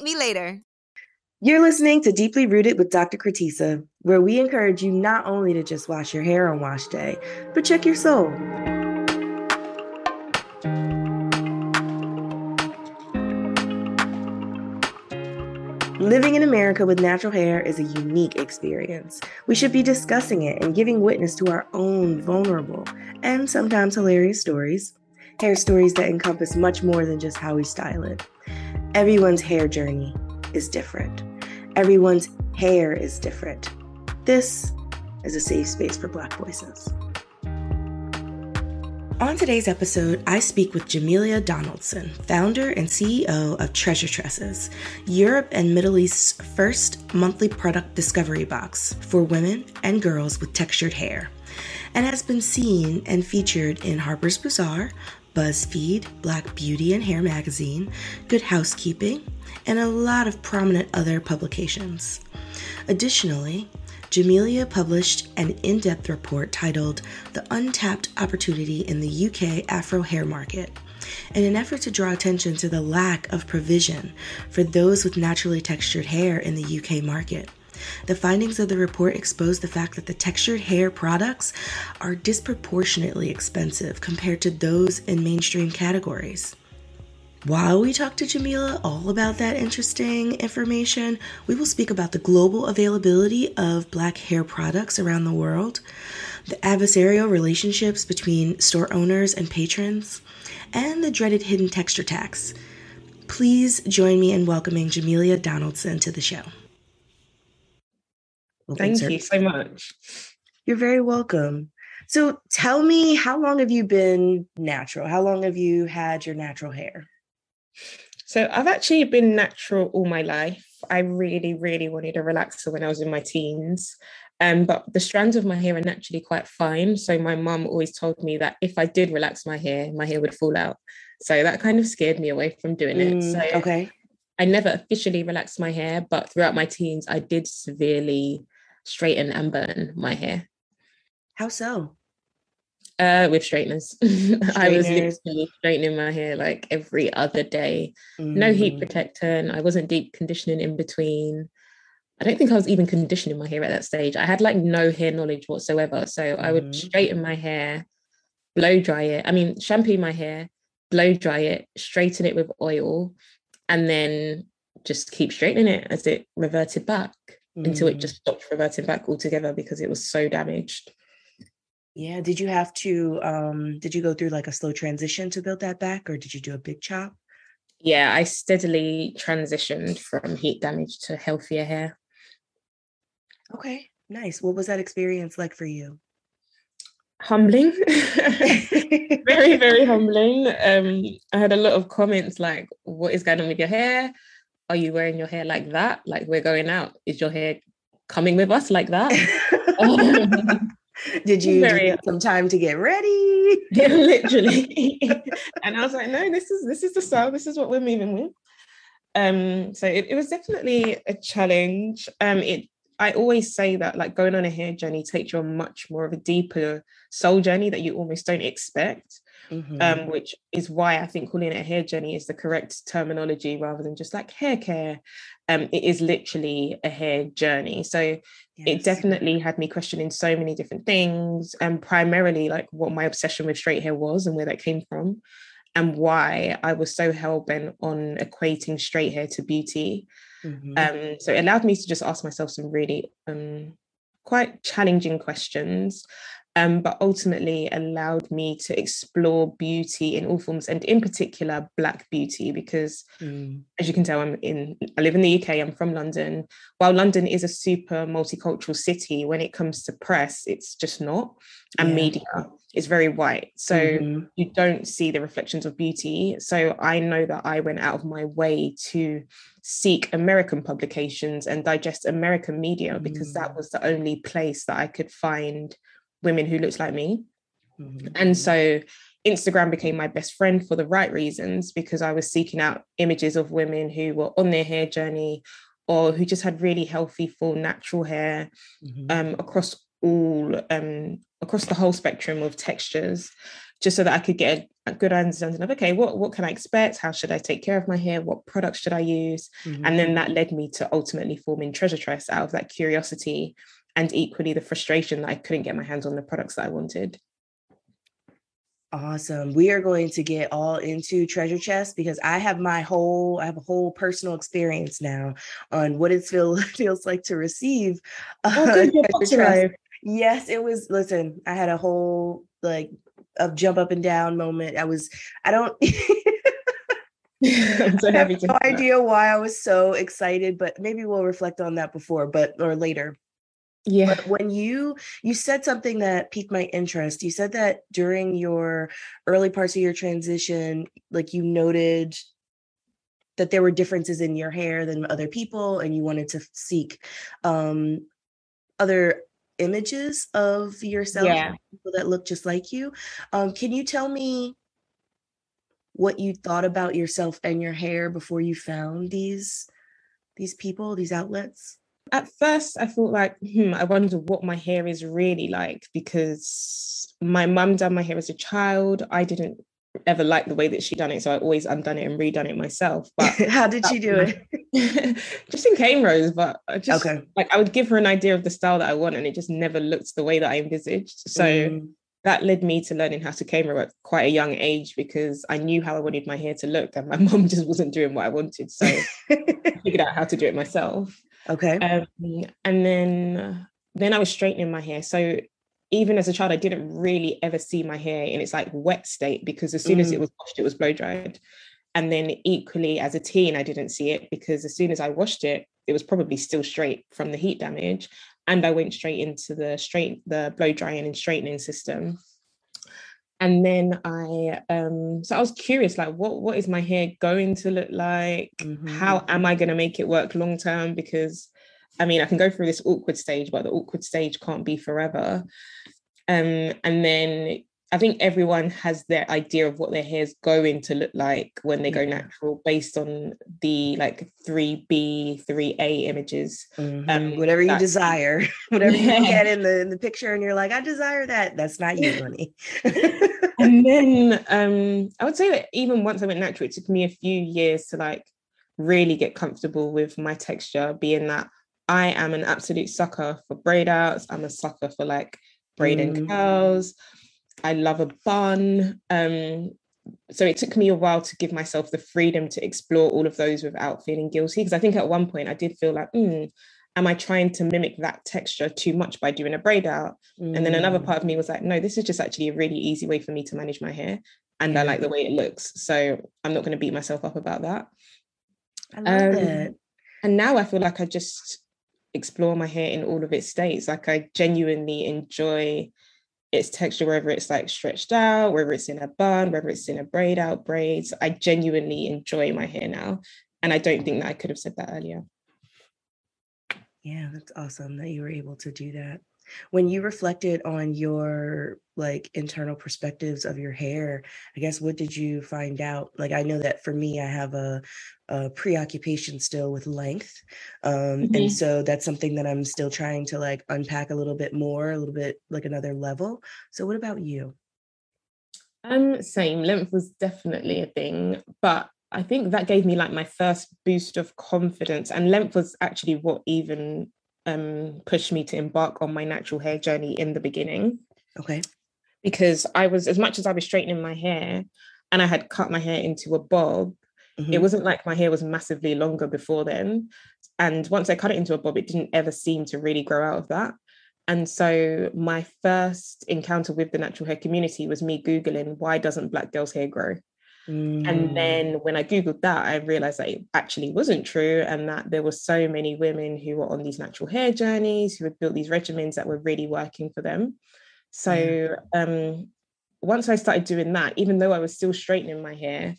me later. You're listening to Deeply Rooted with Dr. Kratisa, where we encourage you not only to just wash your hair on wash day, but check your soul. Living in America with natural hair is a unique experience. We should be discussing it and giving witness to our own vulnerable and sometimes hilarious stories. Hair stories that encompass much more than just how we style it. Everyone's hair journey is different. Everyone's hair is different. This is a safe space for Black voices. On today's episode, I speak with Jamelia Donaldson, founder and CEO of Treasure Tresses, Europe and Middle East's first monthly product discovery box for women and girls with textured hair, and has been seen and featured in Harper's Bazaar, BuzzFeed, Black Beauty and Hair Magazine, Good Housekeeping, and a lot of prominent other publications. Additionally, Jamelia published an in depth report titled The Untapped Opportunity in the UK Afro Hair Market in an effort to draw attention to the lack of provision for those with naturally textured hair in the UK market. The findings of the report expose the fact that the textured hair products are disproportionately expensive compared to those in mainstream categories. While we talk to Jamelia all about that interesting information, we will speak about the global availability of black hair products around the world, the adversarial relationships between store owners and patrons, and the dreaded hidden texture tax. Please join me in welcoming Jamelia Donaldson to the show. Thank you so much. You're very welcome. So tell me, how long have you been natural? How long have you had your natural hair? So I've actually been natural all my life. I really, really wanted a relaxer when I was in my teens. Um, but the strands of my hair are naturally quite fine. So my mum always told me that if I did relax my hair, my hair would fall out. So that kind of scared me away from doing it. Mm, so okay. I never officially relaxed my hair, but throughout my teens, I did severely straighten and burn my hair. How so? Uh, with straighteners. I was literally straightening my hair like every other day. Mm. No heat mm. protectant. I wasn't deep conditioning in between. I don't think I was even conditioning my hair at that stage. I had like no hair knowledge whatsoever. So mm. I would mm-hmm. straighten my hair, blow dry it. I mean, shampoo my hair, blow dry it, straighten it with oil, and then just keep straightening it as it reverted back mm. until it mm. just stopped reverting back altogether because it was so damaged. Yeah. Did you have to um did you go through like a slow transition to build that back or did you do a big chop? Yeah, I steadily transitioned from heat damage to healthier hair. Okay, nice. What was that experience like for you? Humbling. very, very humbling. Um, I had a lot of comments like, what is going on with your hair? Are you wearing your hair like that? Like we're going out. Is your hair coming with us like that? Did you Very, some time to get ready? Yeah, literally. and I was like, no, this is this is the style. This is what we're moving with. Um, so it, it was definitely a challenge. Um, it I always say that like going on a hair journey takes you on much more of a deeper soul journey that you almost don't expect. Mm-hmm. Um, which is why I think calling it a hair journey is the correct terminology rather than just like hair care. Um, it is literally a hair journey. So yes. it definitely had me questioning so many different things, and primarily like what my obsession with straight hair was and where that came from, and why I was so hell bent on equating straight hair to beauty. Mm-hmm. Um, so it allowed me to just ask myself some really um, quite challenging questions um, but ultimately allowed me to explore beauty in all forms and in particular black beauty because mm. as you can tell i'm in i live in the uk i'm from london while london is a super multicultural city when it comes to press it's just not and yeah. media is very white so mm-hmm. you don't see the reflections of beauty so i know that i went out of my way to seek american publications and digest american media because mm. that was the only place that i could find women who looked like me. Mm-hmm. And so Instagram became my best friend for the right reasons because I was seeking out images of women who were on their hair journey or who just had really healthy, full, natural hair mm-hmm. um, across all um, across the whole spectrum of textures, just so that I could get a, good understanding of okay, what what can I expect? How should I take care of my hair? What products should I use? Mm-hmm. And then that led me to ultimately forming Treasure Tress out of that curiosity and equally the frustration that I couldn't get my hands on the products that I wanted. Awesome. We are going to get all into Treasure Tress because I have my whole I have a whole personal experience now on what it feel, feels like to receive uh, oh, Yes, it was listen, I had a whole like a jump up and down moment. I was I don't I'm so happy I have no idea why I was so excited, but maybe we'll reflect on that before, but or later. Yeah. But when you you said something that piqued my interest. You said that during your early parts of your transition, like you noted that there were differences in your hair than other people and you wanted to seek um other images of yourself yeah. people that look just like you. Um can you tell me what you thought about yourself and your hair before you found these these people, these outlets? At first I thought like, hmm, I wonder what my hair is really like because my mum done my hair as a child. I didn't ever like the way that she done it, so I always undone it and redone it myself. But how did she do it? just in cane rows, but I just okay. like I would give her an idea of the style that I want, and it just never looked the way that I envisaged. So. Mm. That led me to learning how to cane row at quite a young age because I knew how I wanted my hair to look, and my mom just wasn't doing what I wanted. So I figured out how to do it myself. Okay. Um, and then then I was straightening my hair. So even as a child, I didn't really ever see my hair in its like wet state because as soon mm. as it mm. was washed, it was blow dried. And then equally as a teen, I didn't see it because as soon as I washed it, it was probably still straight from the heat damage. And I went straight into the straight the blow drying and straightening system and then I um so I was curious like what what is my hair going to look like? Mm-hmm. how am I going to make it work long term? Because I mean I can go through this awkward stage but the awkward stage can't be forever. Um and then I think everyone has their idea of what their hair is going to look like when they go natural based on the like 3B, 3A images. Mm-hmm. Um, whatever you desire, whatever yeah. you get in the in the picture and you're like, I desire that. That's not you, honey. and then um, I would say that even once I went natural, it took me a few years to like really get comfortable with my texture, being that I am an absolute sucker for braid outs. I'm a sucker for like braid mm. and curls. I love a bun. Um, so it took me a while to give myself the freedom to explore all of those without feeling guilty. Because I think at one point I did feel like, mm, am I trying to mimic that texture too much by doing a braid out? Mm. And then another mm. part of me was like, no, this is just actually a really easy way for me to manage my hair. And I like the way it looks. So I'm not going to beat myself up about that. I love um, it. And now I feel like I just explore my hair in all of its states. Like I genuinely enjoy its texture, whether it's like stretched out, whether it's in a bun, whether it's in a braid out braids. I genuinely enjoy my hair now. And I don't think that I could have said that earlier. Yeah, that's awesome that you were able to do that. When you reflected on your like internal perspectives of your hair, I guess what did you find out? Like I know that for me, I have a, a preoccupation still with length, um, mm-hmm. and so that's something that I'm still trying to like unpack a little bit more, a little bit like another level. So, what about you? Um, same. Length was definitely a thing, but I think that gave me like my first boost of confidence, and length was actually what even um, pushed me to embark on my natural hair journey in the beginning. Okay. Because I was, as much as I was straightening my hair and I had cut my hair into a bob, mm-hmm. it wasn't like my hair was massively longer before then. And once I cut it into a bob, it didn't ever seem to really grow out of that. And so my first encounter with the natural hair community was me Googling, why doesn't black girls' hair grow? Mm. And then when I Googled that, I realized that it actually wasn't true and that there were so many women who were on these natural hair journeys, who had built these regimens that were really working for them. So mm. um, once I started doing that, even though I was still straightening my hair,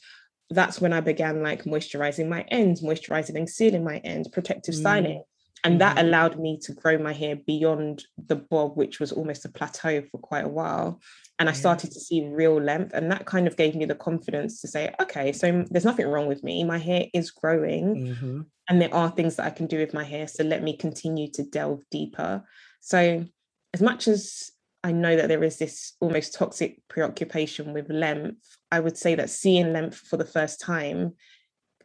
that's when I began like moisturizing my ends, moisturizing and sealing my ends, protective mm. styling. And that mm-hmm. allowed me to grow my hair beyond the bob, which was almost a plateau for quite a while. And I started to see real length. And that kind of gave me the confidence to say, okay, so there's nothing wrong with me. My hair is growing. Mm-hmm. And there are things that I can do with my hair. So let me continue to delve deeper. So, as much as I know that there is this almost toxic preoccupation with length, I would say that seeing length for the first time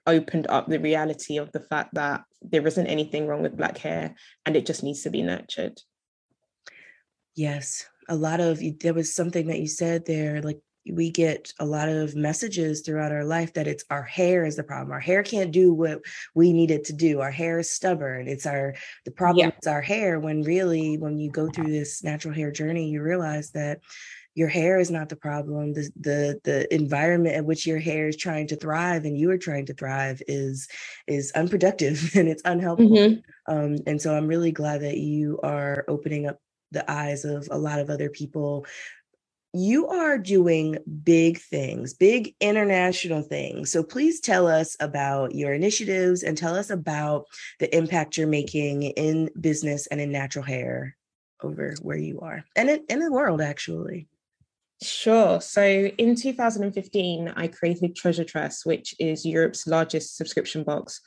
opened up the reality of the fact that there isn't anything wrong with black hair and it just needs to be nurtured. Yes, a lot of there was something that you said there like we get a lot of messages throughout our life that it's our hair is the problem. Our hair can't do what we need it to do. Our hair is stubborn. It's our the problem yeah. is our hair when really when you go through this natural hair journey you realize that your hair is not the problem the the the environment in which your hair is trying to thrive and you are trying to thrive is is unproductive and it's unhelpful mm-hmm. um, and so i'm really glad that you are opening up the eyes of a lot of other people you are doing big things, big international things. So please tell us about your initiatives and tell us about the impact you're making in business and in natural hair over where you are and in, in the world, actually. Sure. So in 2015, I created Treasure Tress, which is Europe's largest subscription box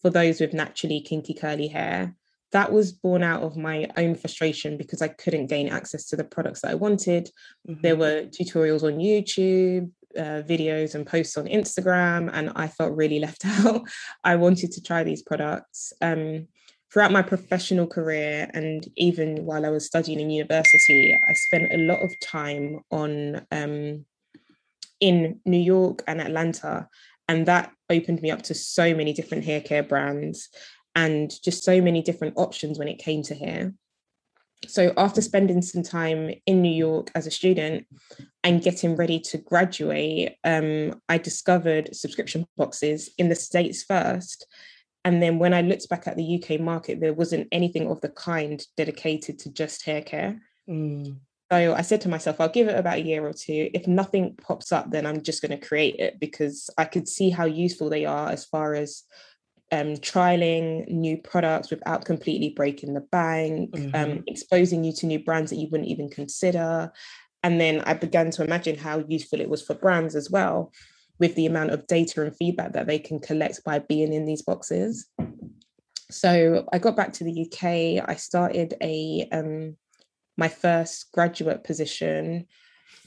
for those with naturally kinky curly hair. That was born out of my own frustration because I couldn't gain access to the products that I wanted. Mm-hmm. There were tutorials on YouTube, uh, videos and posts on Instagram, and I felt really left out. I wanted to try these products. Um, throughout my professional career and even while I was studying in university, I spent a lot of time on um, in New York and Atlanta, and that opened me up to so many different hair care brands and just so many different options when it came to hair. So after spending some time in New York as a student and getting ready to graduate, um, I discovered subscription boxes in the States first and then when I looked back at the UK market, there wasn't anything of the kind dedicated to just hair care. Mm. So I said to myself, I'll give it about a year or two. If nothing pops up, then I'm just going to create it because I could see how useful they are as far as um, trialing new products without completely breaking the bank, um, mm-hmm. um, exposing you to new brands that you wouldn't even consider. And then I began to imagine how useful it was for brands as well with the amount of data and feedback that they can collect by being in these boxes. So I got back to the UK. I started a um, my first graduate position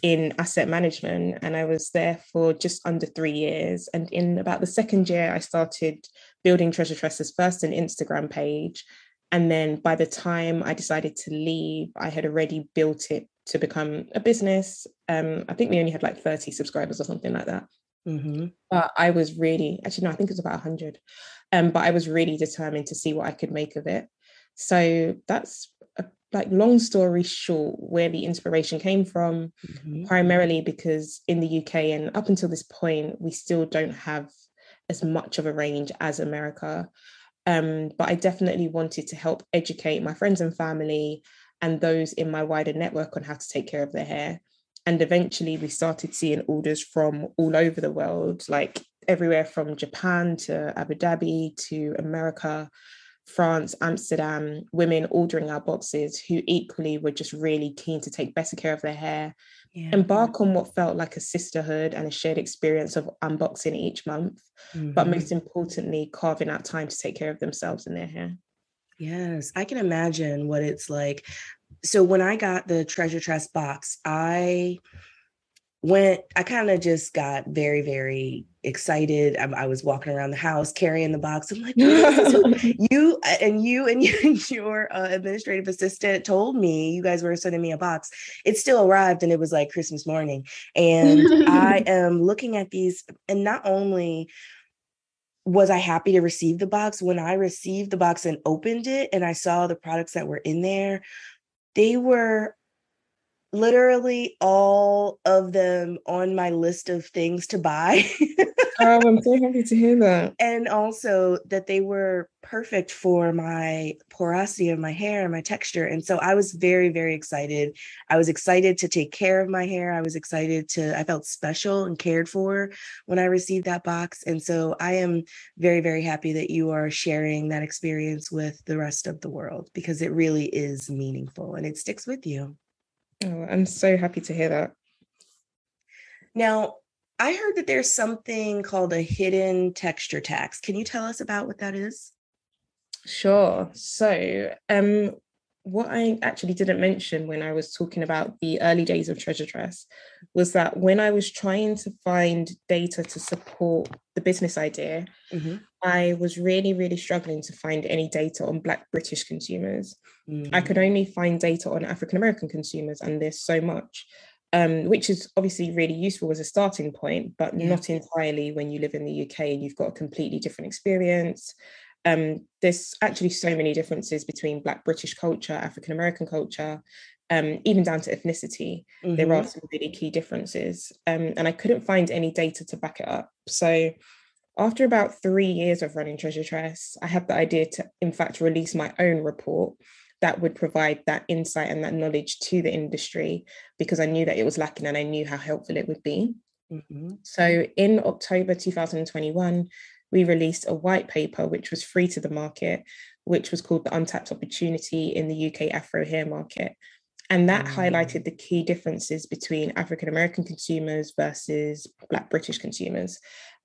in asset management, and I was there for just under three years. And in about the second year, I started building Treasure Tress's first an Instagram page. And then by the time I decided to leave, I had already built it to become a business. Um, I think we only had like 30 subscribers or something like that. Mm-hmm. But I was really, actually, no, I think it was about 100. Um, but I was really determined to see what I could make of it. So that's a, like long story short, where the inspiration came from, mm-hmm. primarily because in the UK and up until this point, we still don't have as much of a range as America. Um, but I definitely wanted to help educate my friends and family and those in my wider network on how to take care of their hair and eventually we started seeing orders from all over the world like everywhere from japan to abu dhabi to america france amsterdam women ordering our boxes who equally were just really keen to take better care of their hair yeah. embark on what felt like a sisterhood and a shared experience of unboxing each month mm-hmm. but most importantly carving out time to take care of themselves and their hair Yes, I can imagine what it's like so when I got the treasure Tress box, I went, I kind of just got very, very excited. I, I, was walking around the house carrying the box. I'm like, you and you and you, your uh, administrative assistant told me you guys were sending me a box. It still arrived and it was like Christmas morning. And I am looking at these, and not only was I happy to receive the box when I received the box and opened it and I saw the products that were in there they were literally all of them on my list of things to buy. oh, I'm so happy to hear that. And also that they were perfect for my porosity of my hair and my texture. And so I was very, very excited. I was excited to take care of my hair. I was excited to, I felt special and cared for when I received that box. And so I am very, very happy that you are sharing that experience with the rest of the world because it really is meaningful and it sticks with you. Oh, I'm so happy to hear that. Now, I heard that there's something called a hidden texture tax. Can you tell us about what that is? Sure. So, um, what I actually didn't mention when I was talking about the early days of Treasure Tress was that when I was trying to find data to support the business idea, mm-hmm. I was really, really struggling to find any data on Black British consumers. Mm-hmm. I could mm. only find data on African American consumers, and there's so much. Um, which is obviously really useful as a starting point, but yeah. not entirely when you live in the UK and you've got a completely different experience um, there's actually so many differences between Black British culture, African American culture, um, even down to ethnicity. Mm-hmm. There are some really key differences. Um, and I couldn't find any data to back it up. So after about three years of running Treasure Tress, I had the idea to, in fact, release my own report that would provide that insight and that knowledge to the industry because I knew that it was lacking and I knew how helpful it would be. Mm-hmm. So in October 2021, we released a white paper which was free to the market, which was called The Untapped Opportunity in the UK Afro Hair Market. And that mm. highlighted the key differences between African American consumers versus Black British consumers.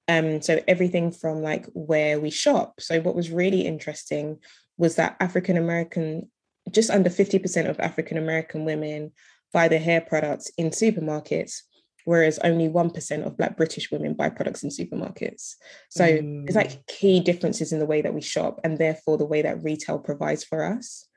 Um, so everything from like where we shop. So what was really interesting was that African American, just under 50% of African American women buy their hair products in supermarkets, whereas only 1% of Black British women buy products in supermarkets. So mm. there's like key differences in the way that we shop and therefore the way that retail provides for us.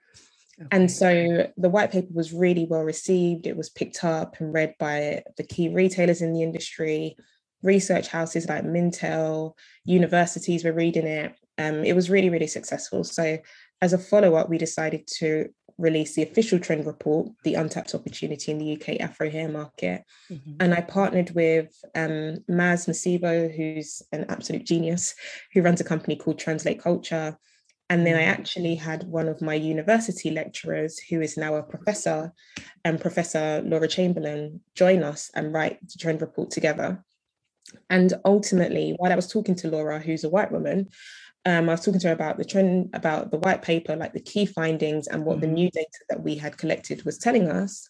Okay. And so the white paper was really well received. It was picked up and read by the key retailers in the industry, research houses like Mintel, universities were reading it. Um, it was really, really successful. So as a follow up, we decided to release the official trend report, The Untapped Opportunity in the UK Afro Hair Market. Mm-hmm. And I partnered with um, Maz Nasibo, who's an absolute genius, who runs a company called Translate Culture. And then I mm-hmm. actually had one of my university lecturers, who is now a professor, and Professor Laura Chamberlain, join us and write the trend report together. And ultimately, while I was talking to Laura, who's a white woman, um, I was talking to her about the trend, about the white paper, like the key findings and what mm-hmm. the new data that we had collected was telling us.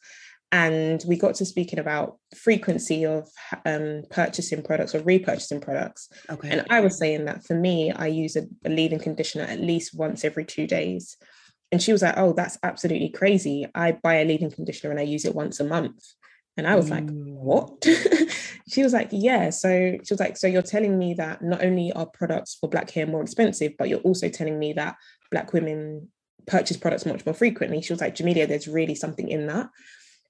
And we got to speaking about frequency of um, purchasing products or repurchasing products. Okay. And I was saying that for me, I use a, a leave-in conditioner at least once every two days. And she was like, "Oh, that's absolutely crazy. I buy a leave-in conditioner and I use it once a month." And I was like, "What?" she was like, yeah. So she was like, so you're telling me that not only are products for black hair more expensive, but you're also telling me that black women purchase products much more frequently. She was like, Jamelia, there's really something in that.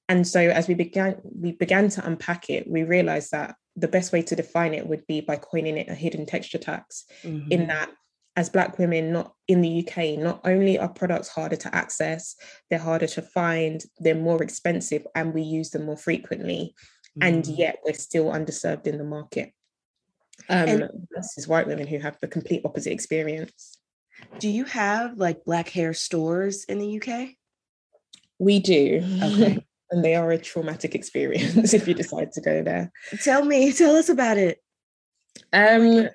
And so as we began, we began to unpack it, we realized that the best way to define it would be by coining it a hidden texture tax, mm-hmm. in that as black women not in the UK, not only are products harder to access, they're harder to find, they're more expensive, and we use them more frequently and mm. yet we're still underserved in the market. Um, and versus white women who have the complete opposite experience. Do you have like black hair stores in the UK? We do. Okay. and they are a traumatic experience if you decide to go there. Tell me, tell us about it. Um,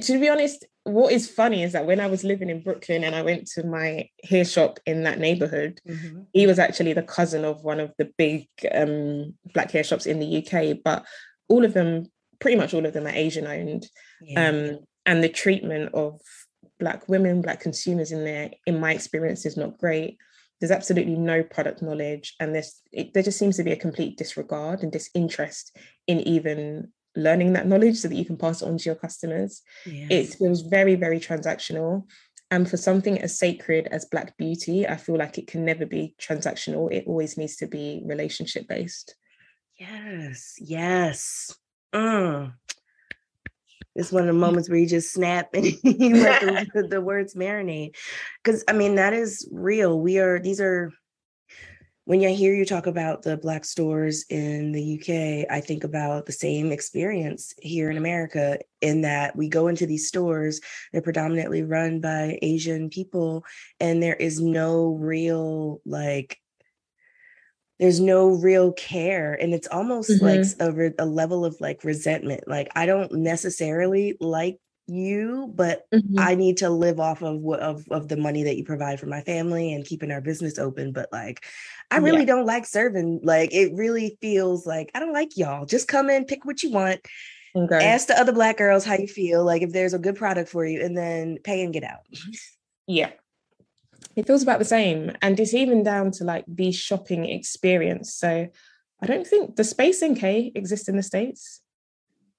to be honest, what is funny is that when I was living in Brooklyn and I went to my hair shop in that neighborhood, mm-hmm. he was actually the cousin of one of the big um, black hair shops in the UK. But all of them, pretty much all of them, are Asian owned. Yeah. Um, and the treatment of black women, black consumers in there, in my experience, is not great. There's absolutely no product knowledge, and there's it, there just seems to be a complete disregard and disinterest in even learning that knowledge so that you can pass it on to your customers. Yes. It feels very, very transactional. And for something as sacred as Black beauty, I feel like it can never be transactional. It always needs to be relationship based. Yes, yes. Mm. It's one of the moments where you just snap and you let the, the words marinate. Because I mean, that is real. We are, these are when I hear you talk about the black stores in the UK, I think about the same experience here in America in that we go into these stores, they're predominantly run by Asian people, and there is no real like there's no real care and it's almost mm-hmm. like a, a level of like resentment like i don't necessarily like you, but mm-hmm. I need to live off of what of, of the money that you provide for my family and keeping our business open. But like, I really yeah. don't like serving. Like, it really feels like I don't like y'all. Just come in, pick what you want. Okay. Ask the other black girls how you feel, like if there's a good product for you, and then pay and get out. Yeah. It feels about the same. And it's even down to like the shopping experience. So I don't think the Space NK exists in the States.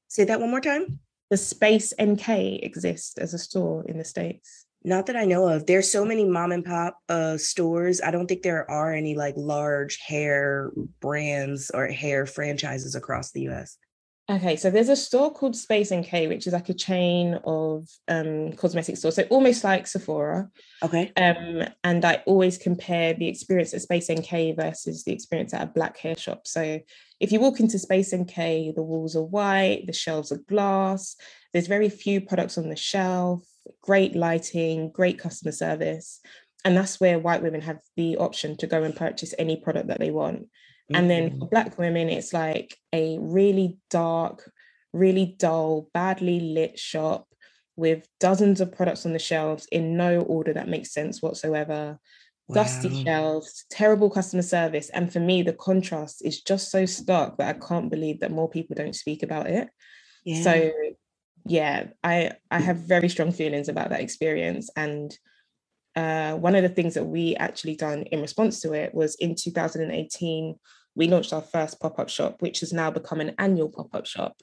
Say that one more time the Space NK exist as a store in the States? Not that I know of. There's so many mom and pop uh, stores. I don't think there are any like large hair brands or hair franchises across the US. Okay, so there's a store called Space NK, which is like a chain of um, cosmetic stores, so almost like Sephora. Okay. Um, and I always compare the experience at Space NK versus the experience at a black hair shop. So if you walk into Space NK, the walls are white, the shelves are glass. There's very few products on the shelf. Great lighting, great customer service, and that's where white women have the option to go and purchase any product that they want. And then for mm-hmm. Black women, it's like a really dark, really dull, badly lit shop with dozens of products on the shelves in no order that makes sense whatsoever. Wow. Dusty shelves, terrible customer service. And for me, the contrast is just so stark that I can't believe that more people don't speak about it. Yeah. So yeah, I I have very strong feelings about that experience. And uh, one of the things that we actually done in response to it was in 2018 we launched our first pop-up shop which has now become an annual pop-up shop.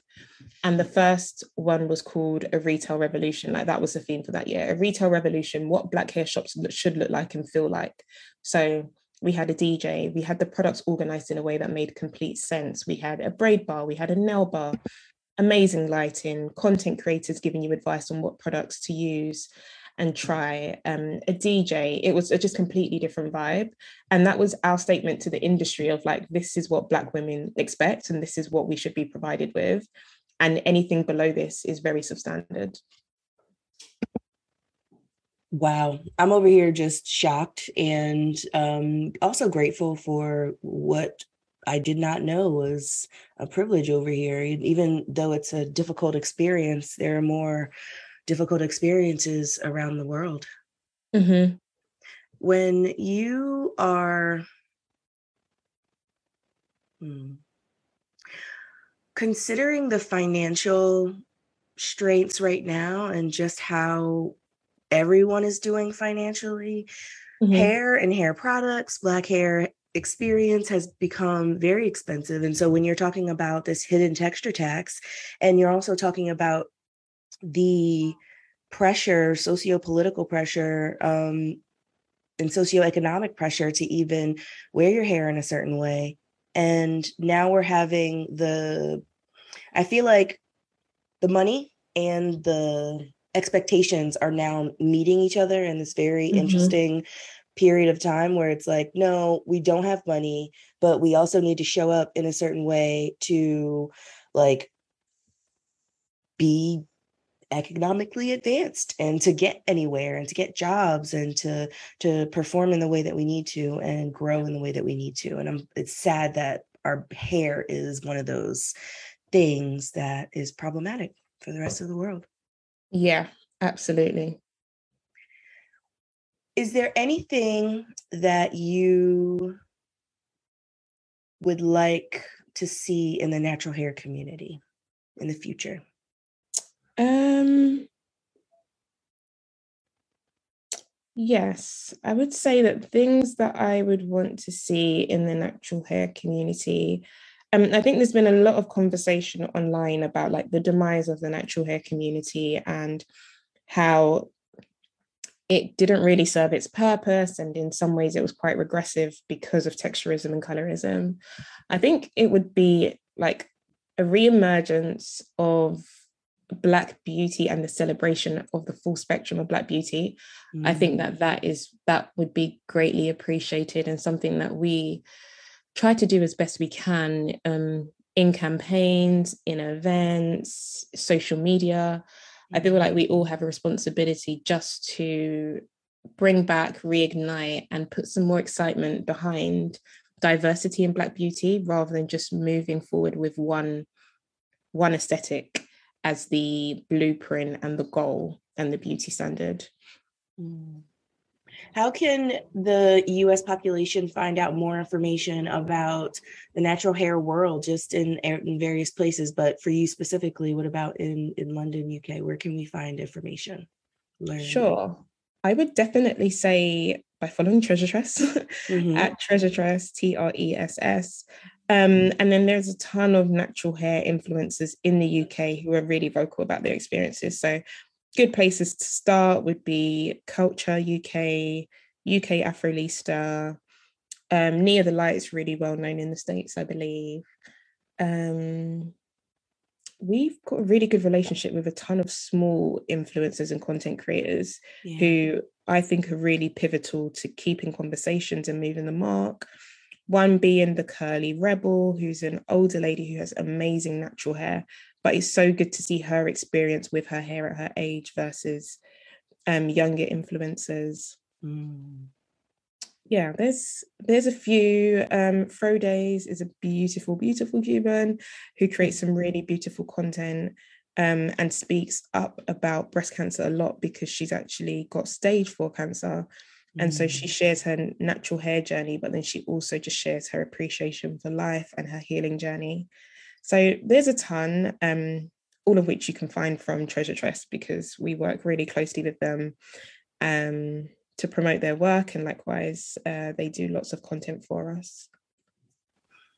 And the first one was called a retail revolution. Like that was the theme for that year. A retail revolution what black hair shops should look like and feel like. So we had a dj we had the products organized in a way that made complete sense. We had a braid bar. We had a nail bar. Amazing lighting content creators giving you advice on what products to use and try um, a DJ. It was a just completely different vibe. And that was our statement to the industry of like, this is what Black women expect, and this is what we should be provided with. And anything below this is very substandard. Wow. I'm over here just shocked and um, also grateful for what I did not know was a privilege over here. Even though it's a difficult experience, there are more difficult experiences around the world. Mm-hmm. When you are hmm, considering the financial straits right now and just how everyone is doing financially, mm-hmm. hair and hair products, black hair experience has become very expensive. And so when you're talking about this hidden texture tax, and you're also talking about the pressure, socio-political pressure, um, and socioeconomic pressure to even wear your hair in a certain way. And now we're having the, I feel like the money and the expectations are now meeting each other in this very mm-hmm. interesting period of time where it's like, no, we don't have money, but we also need to show up in a certain way to like be economically advanced and to get anywhere and to get jobs and to to perform in the way that we need to and grow in the way that we need to. And I'm, it's sad that our hair is one of those things that is problematic for the rest of the world. Yeah absolutely. Is there anything that you would like to see in the natural hair community in the future um, yes, I would say that things that I would want to see in the natural hair community. Um, I think there's been a lot of conversation online about like the demise of the natural hair community and how it didn't really serve its purpose and in some ways it was quite regressive because of texturism and colorism i think it would be like a reemergence of black beauty and the celebration of the full spectrum of black beauty mm. i think that that is that would be greatly appreciated and something that we try to do as best we can um, in campaigns in events social media mm. i feel like we all have a responsibility just to bring back reignite and put some more excitement behind diversity in black beauty rather than just moving forward with one one aesthetic as the blueprint and the goal and the beauty standard. Mm. How can the US population find out more information about the natural hair world just in, in various places? But for you specifically, what about in, in London, UK? Where can we find information? Learn? Sure. I would definitely say by following Treasure Tress mm-hmm. at Treasure Tress, T R E S S. Um, and then there's a ton of natural hair influencers in the UK who are really vocal about their experiences. So, good places to start would be Culture UK, UK Afrolista. Um, Nia the Light's really well known in the States, I believe. Um, we've got a really good relationship with a ton of small influencers and content creators yeah. who I think are really pivotal to keeping conversations and moving the mark. One being the curly rebel, who's an older lady who has amazing natural hair, but it's so good to see her experience with her hair at her age versus um, younger influencers. Mm. Yeah, there's there's a few. Um, Days is a beautiful, beautiful human who creates some really beautiful content um, and speaks up about breast cancer a lot because she's actually got stage four cancer and so she mm. shares her natural hair journey, but then she also just shares her appreciation for life and her healing journey. So there's a ton, um, all of which you can find from Treasure Tress because we work really closely with them um, to promote their work. And likewise, uh, they do lots of content for us.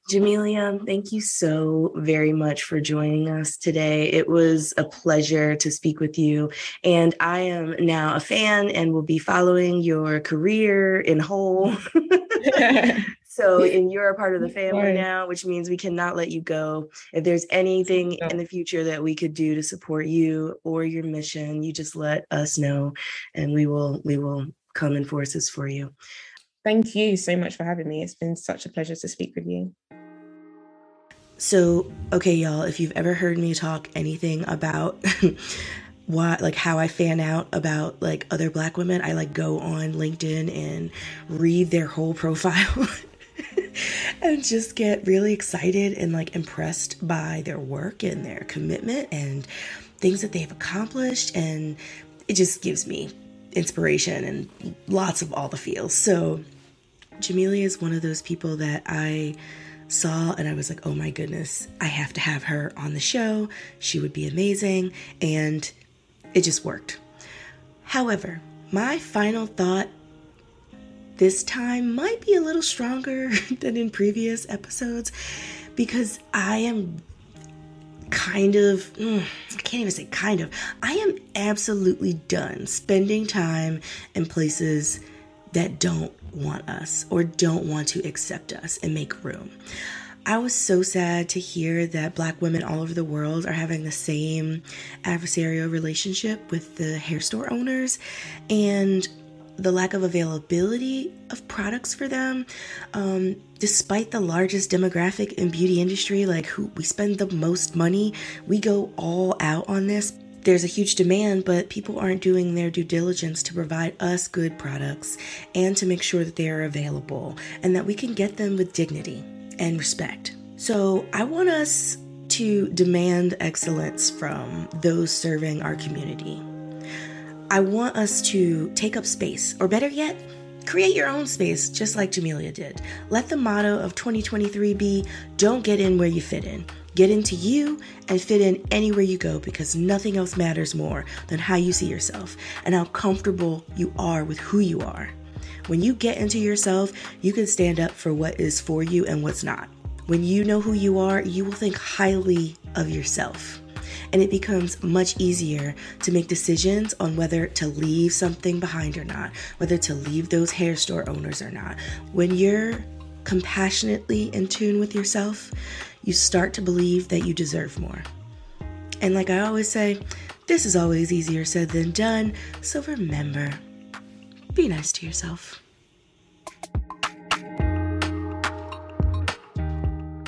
Jamelia, thank you so very much for joining us today. It was a pleasure to speak with you. And I am now a fan and will be following your career in whole. so, and you're a part of the family now, which means we cannot let you go. If there's anything in the future that we could do to support you or your mission, you just let us know and we will we will come in forces for you. Thank you so much for having me. It's been such a pleasure to speak with you. So, okay, y'all, if you've ever heard me talk anything about why like how I fan out about like other black women, I like go on LinkedIn and read their whole profile. and just get really excited and like impressed by their work and their commitment and things that they've accomplished and it just gives me inspiration and lots of all the feels. So Jamelia is one of those people that I saw and I was like, oh my goodness, I have to have her on the show. She would be amazing. And it just worked. However, my final thought this time might be a little stronger than in previous episodes because I am kind of, mm, I can't even say kind of, I am absolutely done spending time in places that don't want us or don't want to accept us and make room. I was so sad to hear that black women all over the world are having the same adversarial relationship with the hair store owners and the lack of availability of products for them. Um, despite the largest demographic in beauty industry, like who we spend the most money, we go all out on this there's a huge demand, but people aren't doing their due diligence to provide us good products and to make sure that they are available and that we can get them with dignity and respect. So I want us to demand excellence from those serving our community. I want us to take up space, or better yet, create your own space just like Jamelia did. Let the motto of 2023 be don't get in where you fit in. Get into you and fit in anywhere you go because nothing else matters more than how you see yourself and how comfortable you are with who you are. When you get into yourself, you can stand up for what is for you and what's not. When you know who you are, you will think highly of yourself. And it becomes much easier to make decisions on whether to leave something behind or not, whether to leave those hair store owners or not. When you're compassionately in tune with yourself, you start to believe that you deserve more. And like I always say, this is always easier said than done. So remember, be nice to yourself.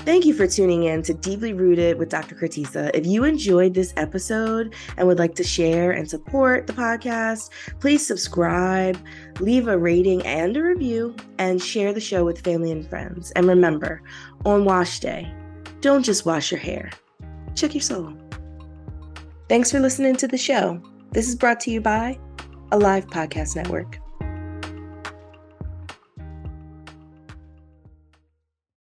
Thank you for tuning in to Deeply Rooted with Dr. Kratisa. If you enjoyed this episode and would like to share and support the podcast, please subscribe, leave a rating and a review, and share the show with family and friends. And remember, on wash day, don't just wash your hair, check your soul. Thanks for listening to the show. This is brought to you by Alive Podcast Network.